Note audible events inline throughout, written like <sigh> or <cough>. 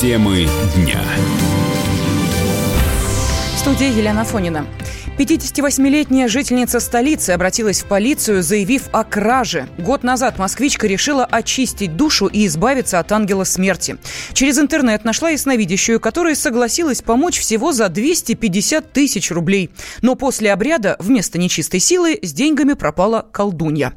Темы дня. В студии Елена Фонина. 58-летняя жительница столицы обратилась в полицию, заявив о краже. Год назад москвичка решила очистить душу и избавиться от ангела смерти. Через интернет нашла ясновидящую, которая согласилась помочь всего за 250 тысяч рублей. Но после обряда вместо нечистой силы с деньгами пропала колдунья.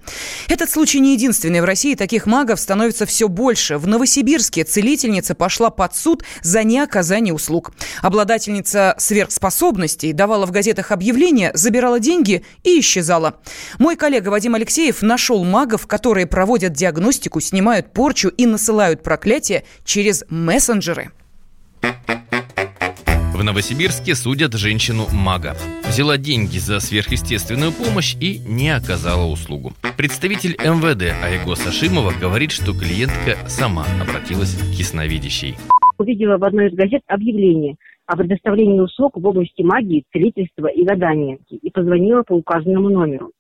Этот случай не единственный. В России таких магов становится все больше. В Новосибирске целительница пошла под суд за неоказание услуг. Обладательница сверхспособностей давала в газетах объявления объявление, забирала деньги и исчезала. Мой коллега Вадим Алексеев нашел магов, которые проводят диагностику, снимают порчу и насылают проклятия через мессенджеры. В Новосибирске судят женщину-мага. Взяла деньги за сверхъестественную помощь и не оказала услугу. Представитель МВД Айго Сашимова говорит, что клиентка сама обратилась к ясновидящей. Увидела в одной из газет объявление – о предоставлении услуг в области магии, целительства и гадания и позвонила по указанному номеру.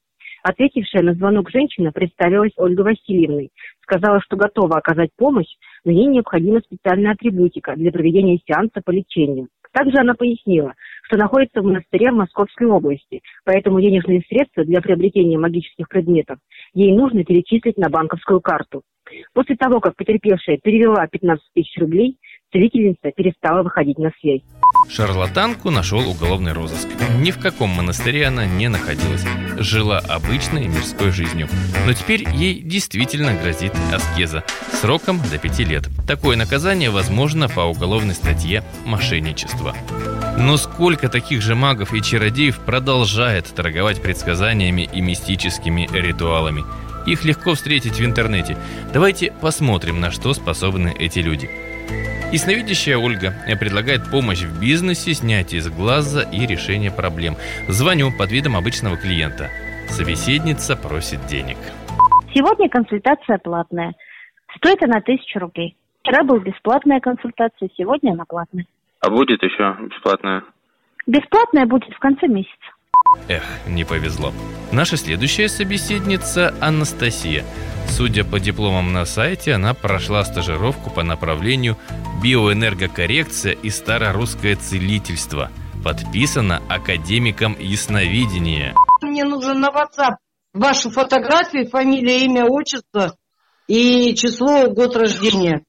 Ответившая на звонок женщина представилась Ольгой Васильевной, сказала, что готова оказать помощь, но ей необходима специальная атрибутика для проведения сеанса по лечению. Также она пояснила, что находится в монастыре в Московской области, поэтому денежные средства для приобретения магических предметов ей нужно перечислить на банковскую карту. После того, как потерпевшая перевела 15 тысяч рублей, целительница перестала выходить на связь. Шарлатанку нашел уголовный розыск. Ни в каком монастыре она не находилась. Жила обычной мирской жизнью. Но теперь ей действительно грозит аскеза. Сроком до пяти лет. Такое наказание возможно по уголовной статье «Мошенничество». Но сколько таких же магов и чародеев продолжает торговать предсказаниями и мистическими ритуалами? Их легко встретить в интернете. Давайте посмотрим, на что способны эти люди – Ясновидящая Ольга предлагает помощь в бизнесе, снятие из глаза и решение проблем. Звоню под видом обычного клиента. Собеседница просит денег. Сегодня консультация платная. Стоит она тысячу рублей. Вчера была бесплатная консультация, сегодня она платная. А будет еще бесплатная? Бесплатная будет в конце месяца. Эх, не повезло. Наша следующая собеседница Анастасия. Судя по дипломам на сайте, она прошла стажировку по направлению биоэнергокоррекция и старорусское целительство. Подписано академиком ясновидения. Мне нужен на WhatsApp вашу фотографию, фамилия, имя, отчество и число, год рождения.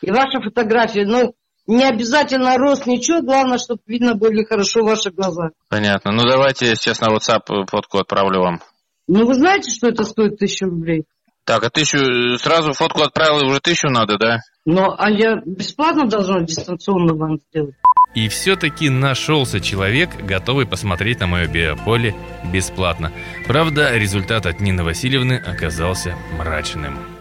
И ваша фотография. Ну, не обязательно рост, ничего, главное, чтобы видно были хорошо ваши глаза. Понятно. Ну, давайте сейчас на WhatsApp фотку отправлю вам. Ну, вы знаете, что это стоит тысячу рублей? Так, а тысячу, сразу фотку отправил, уже тысячу надо, да? Ну, а я бесплатно должна дистанционно вам сделать. И все-таки нашелся человек, готовый посмотреть на мое биополе бесплатно. Правда, результат от Нины Васильевны оказался мрачным.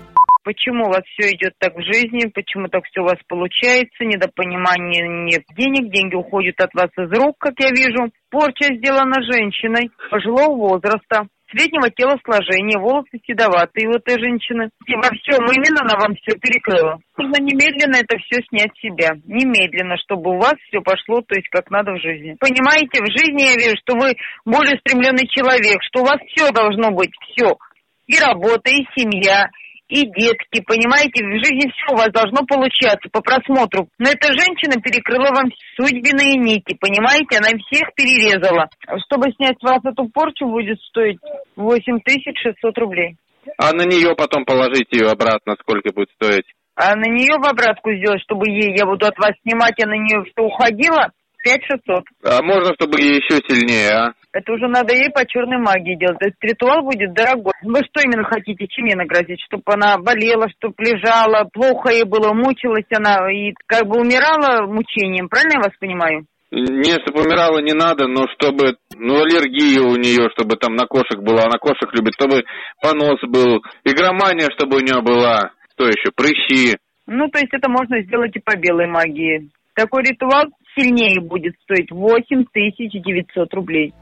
Почему у вас все идет так в жизни, почему так все у вас получается, недопонимание нет денег, деньги уходят от вас из рук, как я вижу. Порча сделана женщиной пожилого возраста, среднего телосложения, волосы седоватые у этой женщины. И во всем именно она вам все перекрыла. Нужно немедленно это все снять с себя. Немедленно, чтобы у вас все пошло, то есть как надо в жизни. Понимаете, в жизни я вижу, что вы более стремленный человек, что у вас все должно быть, все. И работа, и семья, и детки, понимаете, в жизни все у вас должно получаться по просмотру. Но эта женщина перекрыла вам судьбенные нити, понимаете, она всех перерезала. Чтобы снять с вас эту порчу будет стоить 8600 рублей. А на нее потом положить ее обратно, сколько будет стоить? А на нее в обратку сделать, чтобы ей, я буду от вас снимать, а на нее все уходило, 5600. А можно, чтобы еще сильнее, а? Это уже надо ей по черной магии делать. То есть ритуал будет дорогой. Вы что именно хотите, чем ей нагрозить? Чтобы она болела, чтобы лежала, плохо ей было, мучилась она и как бы умирала мучением. Правильно я вас понимаю? Не, чтобы умирала не надо, но чтобы, ну, аллергия у нее, чтобы там на кошек была, она кошек любит, чтобы понос был, игромания, чтобы у нее была, что еще, прыщи. Ну, то есть это можно сделать и по белой магии. Такой ритуал сильнее будет стоить 8900 рублей.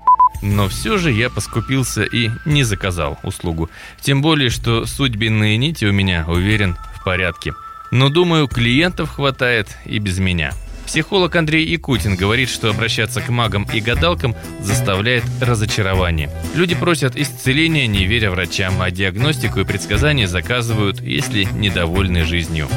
Но все же я поскупился и не заказал услугу. Тем более, что судьбенные нити у меня, уверен, в порядке. Но думаю, клиентов хватает и без меня. Психолог Андрей Якутин говорит, что обращаться к магам и гадалкам заставляет разочарование. Люди просят исцеления, не веря врачам, а диагностику и предсказания заказывают, если недовольны жизнью.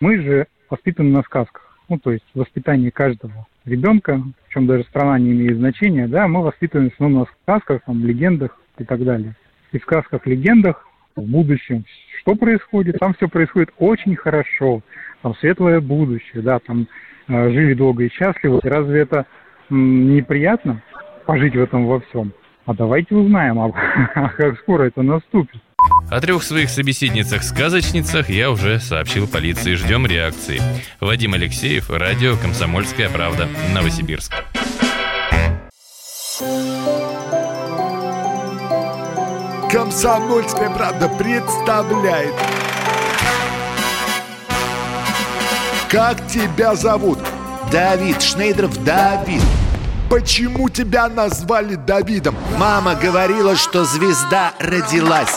Мы же воспитаны на сказках. Ну, то есть воспитание каждого ребенка, причем даже страна не имеет значения, да, мы воспитываем в основном в сказках, там, легендах и так далее. И в сказках, легендах в будущем что происходит? Там все происходит очень хорошо, там светлое будущее, да, там э, жили долго и счастливо. И разве это м, неприятно пожить в этом во всем? А давайте узнаем, а, а <laughs> как скоро это наступит. О трех своих собеседницах-сказочницах я уже сообщил полиции. Ждем реакции. Вадим Алексеев, радио «Комсомольская правда», Новосибирск. «Комсомольская правда» представляет Как тебя зовут? Давид Шнейдров Давид Почему тебя назвали Давидом? Мама говорила, что звезда родилась